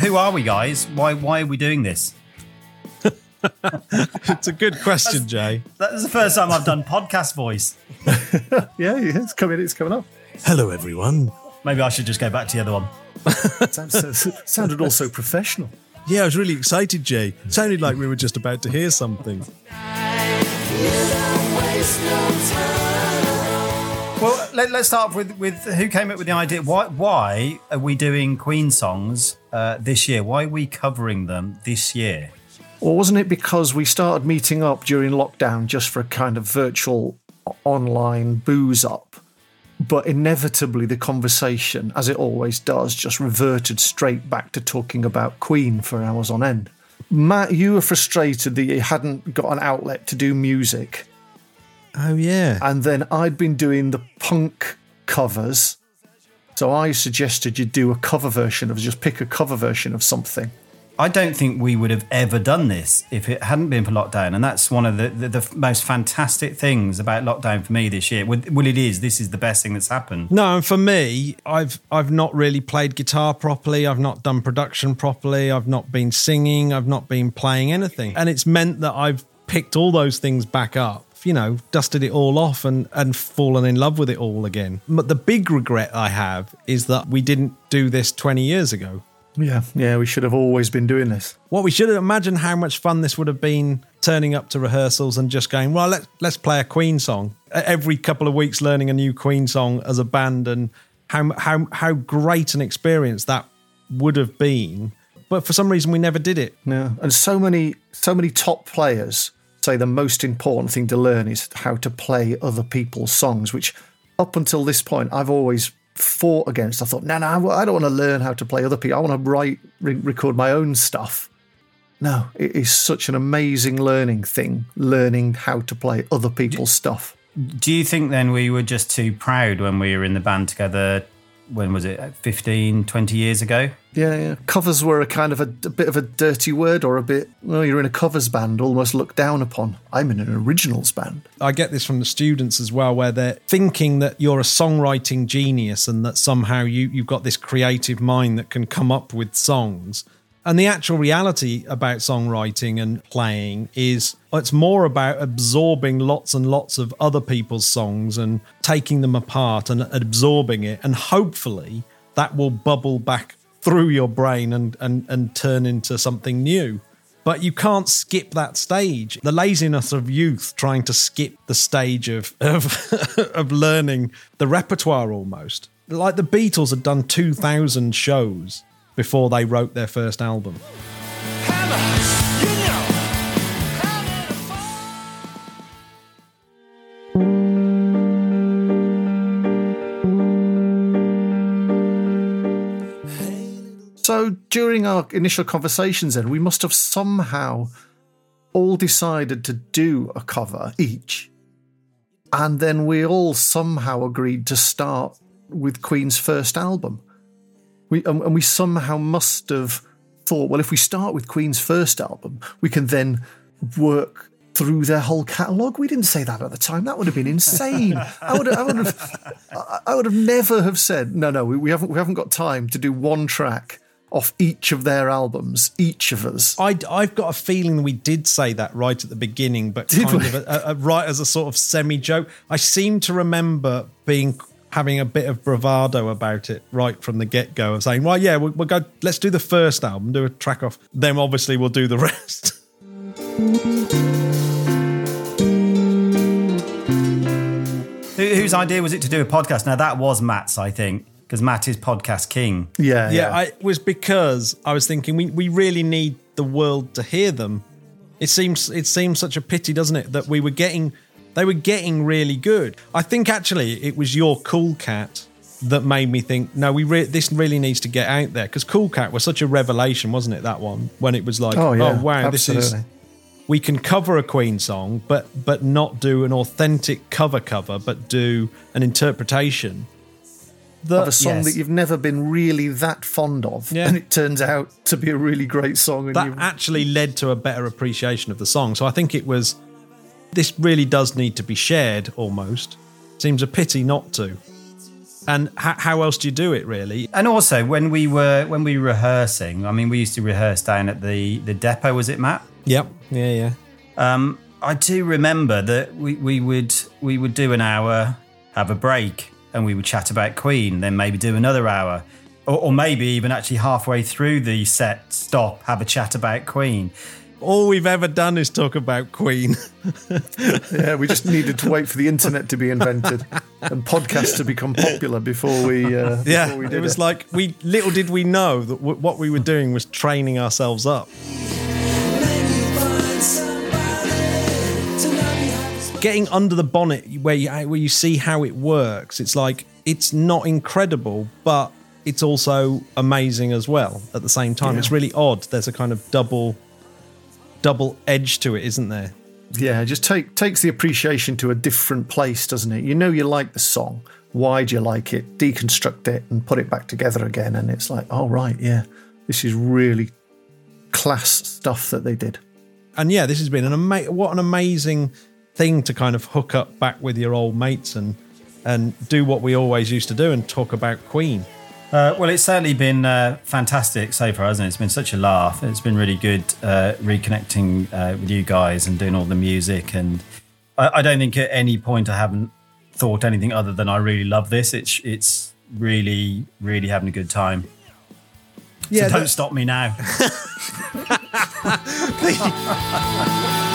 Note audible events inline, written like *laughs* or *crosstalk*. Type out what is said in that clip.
who are we, guys? Why why are we doing this? *laughs* it's a good question, Jay. That's the first time I've done podcast voice. *laughs* yeah, yeah, it's coming. It's coming up. Hello, everyone. Maybe I should just go back to the other one. *laughs* Sounds, sounded all so professional. Yeah, I was really excited, Jay. It sounded like we were just about to hear something. Well, let, us start with with who came up with the idea. Why why are we doing Queen songs uh, this year? Why are we covering them this year? Or wasn't it because we started meeting up during lockdown just for a kind of virtual online booze up? But inevitably, the conversation, as it always does, just reverted straight back to talking about Queen for hours on end. Matt, you were frustrated that you hadn't got an outlet to do music. Oh, yeah. And then I'd been doing the punk covers. So I suggested you do a cover version of just pick a cover version of something. I don't think we would have ever done this if it hadn't been for lockdown. And that's one of the, the, the most fantastic things about lockdown for me this year. Well, well, it is. This is the best thing that's happened. No, and for me, I've I've not really played guitar properly. I've not done production properly. I've not been singing. I've not been playing anything. And it's meant that I've picked all those things back up you know, dusted it all off and, and fallen in love with it all again. But the big regret I have is that we didn't do this 20 years ago. Yeah, yeah, we should have always been doing this. What we should have imagined how much fun this would have been turning up to rehearsals and just going, well, let's let's play a Queen song every couple of weeks, learning a new Queen song as a band, and how how how great an experience that would have been. But for some reason, we never did it. Yeah, and so many so many top players say the most important thing to learn is how to play other people's songs, which up until this point I've always fought against. I thought, no, no, I don't want to learn how to play other people. I want to write, re- record my own stuff. No, it is such an amazing learning thing, learning how to play other people's stuff. Do you think then we were just too proud when we were in the band together when was it 15 20 years ago? Yeah, yeah. covers were a kind of a, a, bit of a dirty word or a bit well you're in a covers band almost looked down upon. I'm in an originals band. I get this from the students as well where they're thinking that you're a songwriting genius and that somehow you, you've got this creative mind that can come up with songs and the actual reality about songwriting and playing is it's more about absorbing lots and lots of other people's songs and taking them apart and absorbing it. And hopefully that will bubble back through your brain and, and, and turn into something new. But you can't skip that stage. The laziness of youth trying to skip the stage of, *laughs* of, of learning the repertoire almost. Like the Beatles had done 2,000 shows before they wrote their first album. So during our initial conversations, then we must have somehow all decided to do a cover each, and then we all somehow agreed to start with Queen's first album. We and we somehow must have thought, well, if we start with Queen's first album, we can then work through their whole catalogue. We didn't say that at the time. That would have been insane. I would, I would have, I would have never have said, no, no, we, we haven't, we haven't got time to do one track off each of their albums, each of us. I, have got a feeling we did say that right at the beginning, but did kind we? of a, a, right as a sort of semi joke. I seem to remember being having a bit of bravado about it right from the get go of saying, well, yeah, we'll, we'll, go, let's do the first album, do a track off, then obviously we'll do the *laughs* rest. Whose idea was it to do a podcast? Now, that was Matt's, I think, because Matt is podcast king. Yeah. Yeah, yeah. it was because I was thinking we, we really need the world to hear them. It seems it seems such a pity, doesn't it, that we were getting they were getting really good. I think actually it was your Cool Cat that made me think, no, we re- this really needs to get out there because Cool Cat was such a revelation, wasn't it? That one when it was like, oh, yeah, oh wow, absolutely. this is we can cover a Queen song, but but not do an authentic cover cover, but do an interpretation that, of a song yes. that you've never been really that fond of, yeah. and it turns out to be a really great song. that actually led to a better appreciation of the song. So I think it was this really does need to be shared almost. Seems a pity not to. And how, how else do you do it, really? And also, when we were when we were rehearsing, I mean, we used to rehearse down at the the depot. Was it Matt? Yep. Yeah, yeah. Um, I do remember that we, we would we would do an hour, have a break, and we would chat about Queen. Then maybe do another hour, or, or maybe even actually halfway through the set, stop, have a chat about Queen. All we've ever done is talk about Queen. *laughs* Yeah, we just needed to wait for the internet to be invented and podcasts to become popular before we. Uh, *laughs* yeah, before we it was like we little did we know that w- what we were doing was training ourselves up. Getting under the bonnet where you where you see how it works, it's like it's not incredible, but it's also amazing as well at the same time. Yeah. It's really odd. There's a kind of double double edge to it, isn't there? Yeah, it just take takes the appreciation to a different place, doesn't it? You know you like the song. Why do you like it? Deconstruct it and put it back together again, and it's like, oh right, yeah, this is really class stuff that they did. and yeah, this has been an ama- what an amazing thing to kind of hook up back with your old mates and and do what we always used to do and talk about Queen. Uh, well, it's certainly been uh, fantastic so far, hasn't it? It's been such a laugh. It's been really good uh, reconnecting uh, with you guys and doing all the music. And I, I don't think at any point I haven't thought anything other than I really love this. It's it's really really having a good time. Yeah, so don't that- stop me now. *laughs* *laughs*